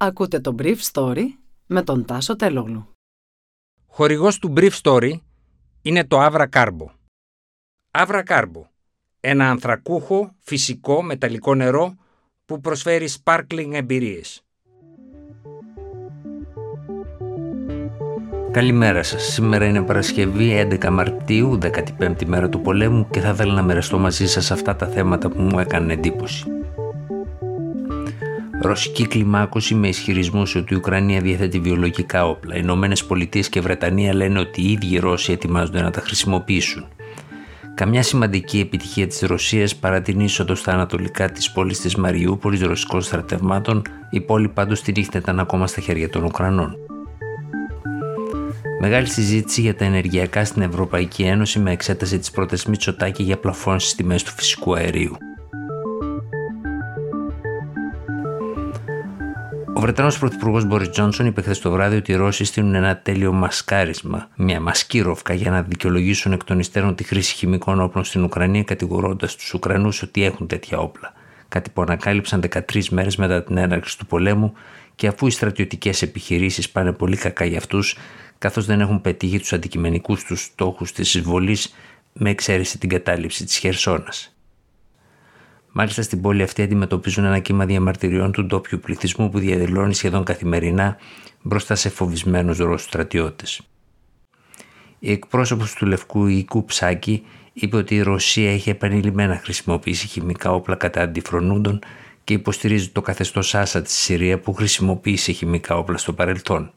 Ακούτε το Brief Story με τον Τάσο Τελόγλου. Χορηγός του Brief Story είναι το Avra Carbo. Avra Carbo, ένα ανθρακούχο, φυσικό, μεταλλικό νερό που προσφέρει sparkling εμπειρίες. Καλημέρα σας. Σήμερα είναι Παρασκευή 11 Μαρτίου, 15η μέρα του πολέμου και θα ήθελα να μοιραστώ μαζί σας αυτά τα θέματα που μου έκανε εντύπωση. Ρωσική κλιμάκωση με ισχυρισμούς ότι η Ουκρανία διαθέτει βιολογικά όπλα. Οι Ηνωμένες Πολιτείες και Βρετανία λένε ότι οι ίδιοι Ρώσοι ετοιμάζονται να τα χρησιμοποιήσουν. Καμιά σημαντική επιτυχία της Ρωσίας παρά την είσοδο στα ανατολικά της πόλης της Μαριούπολης ρωσικών στρατευμάτων, η πόλη πάντως την ήταν ακόμα στα χέρια των Ουκρανών. Μεγάλη συζήτηση για τα ενεργειακά στην Ευρωπαϊκή Ένωση με εξέταση της πρότασης Μητσοτάκη για πλαφών στις τιμές του φυσικού αερίου. Ο Βρετανός Πρωθυπουργός Μπόρις Τζόνσον είπε χθες το βράδυ ότι οι Ρώσοι στείλουν ένα τέλειο μασκάρισμα, μια μασκύροφκα για να δικαιολογήσουν εκ των υστέρων τη χρήση χημικών όπλων στην Ουκρανία, κατηγορώντας τους Ουκρανούς ότι έχουν τέτοια όπλα. Κάτι που ανακάλυψαν 13 μέρες μετά την έναρξη του πολέμου και αφού οι στρατιωτικές επιχειρήσεις πάνε πολύ κακά για αυτούς, καθώς δεν έχουν πετύχει τους αντικειμενικούς τους στόχους της εισβολής με εξαίρεση την κατάληψη της Χερσόνας. Μάλιστα στην πόλη αυτή αντιμετωπίζουν ένα κύμα διαμαρτυριών του ντόπιου πληθυσμού που διαδηλώνει σχεδόν καθημερινά μπροστά σε φοβισμένους Ρώσου στρατιώτες. Η εκπρόσωπος του Λευκού Οίκου Ψάκη είπε ότι η Ρωσία έχει επανειλημμένα χρησιμοποιήσει χημικά όπλα κατά αντιφρονούντων και υποστηρίζει το καθεστώς Άσα τη Συρία που χρησιμοποίησε χημικά όπλα στο παρελθόν.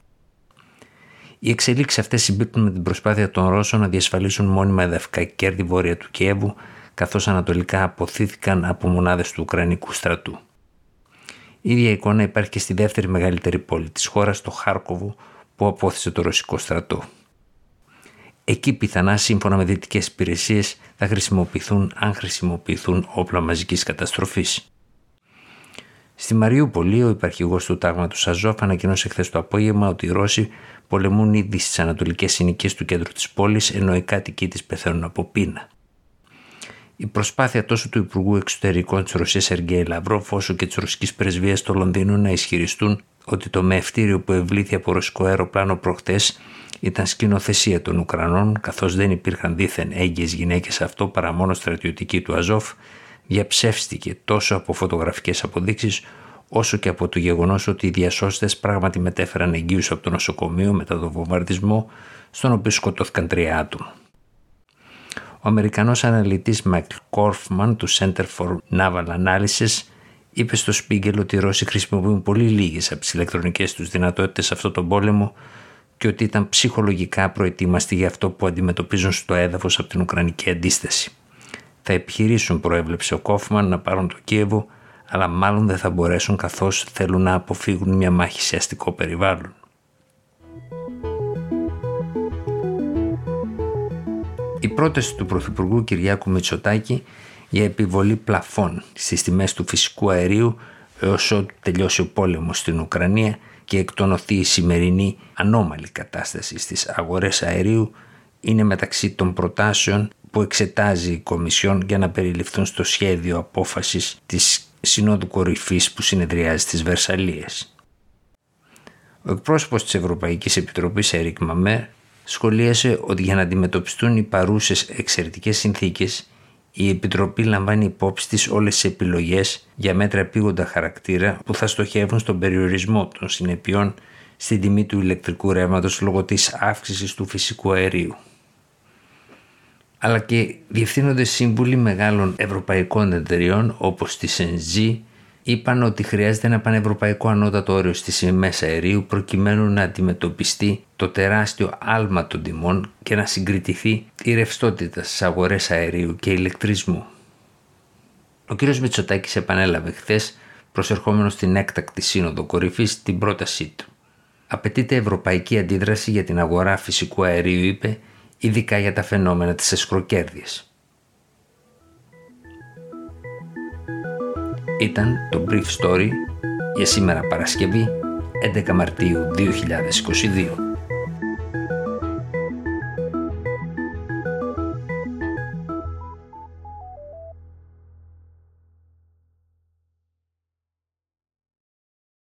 Οι εξελίξεις αυτές συμπίπτουν με την προσπάθεια των Ρώσων να διασφαλίσουν μόνιμα εδαφικά κέρδη βόρεια του Κιέβου καθώς ανατολικά αποθήθηκαν από μονάδες του Ουκρανικού στρατού. Η ίδια εικόνα υπάρχει και στη δεύτερη μεγαλύτερη πόλη της χώρας, το Χάρκοβο, που απόθεσε το ρωσικό στρατό. Εκεί πιθανά σύμφωνα με δυτικές υπηρεσίες θα χρησιμοποιηθούν αν χρησιμοποιηθούν όπλα μαζικής καταστροφής. Στη Μαριούπολη, ο υπαρχηγός του τάγματος Αζόφ ανακοινώσε χθες το απόγευμα ότι οι Ρώσοι πολεμούν ήδη στις ανατολικές συνοικίες του κέντρου της πόλης, ενώ οι κάτοικοι της πεθαίνουν από πείνα. Η προσπάθεια τόσο του Υπουργού Εξωτερικών της Ρωσίας Σεργέη Λαυρόφ όσο και της Ρωσικής Πρεσβείας στο Λονδίνο να ισχυριστούν ότι το μευτήριο που ευλήθη από ρωσικό αεροπλάνο προχτές ήταν σκηνοθεσία των Ουκρανών, καθώς δεν υπήρχαν δίθεν έγκυες γυναίκες σε αυτό παρά μόνο στρατιωτική του Αζόφ, διαψεύστηκε τόσο από φωτογραφικές αποδείξεις όσο και από το γεγονός ότι οι διασώστες πράγματι μετέφεραν εγγύου από το νοσοκομείο μετά τον βομβαρδισμό, στον οποίο σκοτώθηκαν τρία άτομα. Ο Αμερικανός αναλυτής Michael Korfman του Center for Naval Analysis είπε στο Spiegel ότι οι Ρώσοι χρησιμοποιούν πολύ λίγες από τις ηλεκτρονικές τους δυνατότητες σε αυτό τον πόλεμο και ότι ήταν ψυχολογικά προετοίμαστοι για αυτό που αντιμετωπίζουν στο έδαφος από την Ουκρανική αντίσταση. Θα επιχειρήσουν, προέβλεψε ο Κόφμαν, να πάρουν το Κίεβο, αλλά μάλλον δεν θα μπορέσουν καθώς θέλουν να αποφύγουν μια μάχη σε αστικό περιβάλλον. Πρόταση του Πρωθυπουργού Κυριάκου Μητσοτάκη για επιβολή πλαφών στις τιμές του φυσικού αερίου έως ότου τελειώσει ο πόλεμος στην Ουκρανία και εκτονωθεί η σημερινή ανώμαλη κατάσταση στις αγορές αερίου είναι μεταξύ των προτάσεων που εξετάζει η Κομισιόν για να περιληφθούν στο σχέδιο απόφασης της Συνόδου Κορυφής που συνεδριάζει στις Βερσαλίες. Ο εκπρόσωπος της Ευρωπαϊκής Επιτροπής Ερικ Μαμέρ σχολίασε ότι για να αντιμετωπιστούν οι παρούσες εξαιρετικές συνθήκες η Επιτροπή λαμβάνει υπόψη της όλες τις επιλογές για μέτρα επίγοντα χαρακτήρα που θα στοχεύουν στον περιορισμό των συνεπειών στην τιμή του ηλεκτρικού ρεύματος λόγω της αύξησης του φυσικού αερίου. Αλλά και διευθύνονται σύμβουλοι μεγάλων ευρωπαϊκών εταιριών όπως τη ΣΕΝΖΗ, είπαν ότι χρειάζεται ένα πανευρωπαϊκό ανώτατο όριο στις σημαίες αερίου προκειμένου να αντιμετωπιστεί το τεράστιο άλμα των τιμών και να συγκριτηθεί η ρευστότητα στις αγορές αερίου και ηλεκτρισμού. Ο κ. Μητσοτάκης επανέλαβε χθες προσερχόμενος στην έκτακτη σύνοδο κορυφής την πρότασή του. Απαιτείται ευρωπαϊκή αντίδραση για την αγορά φυσικού αερίου, είπε, ειδικά για τα φαινόμενα της εσκροκέρδειας. Ήταν το Brief Story για σήμερα Παρασκευή 11 Μαρτίου 2022.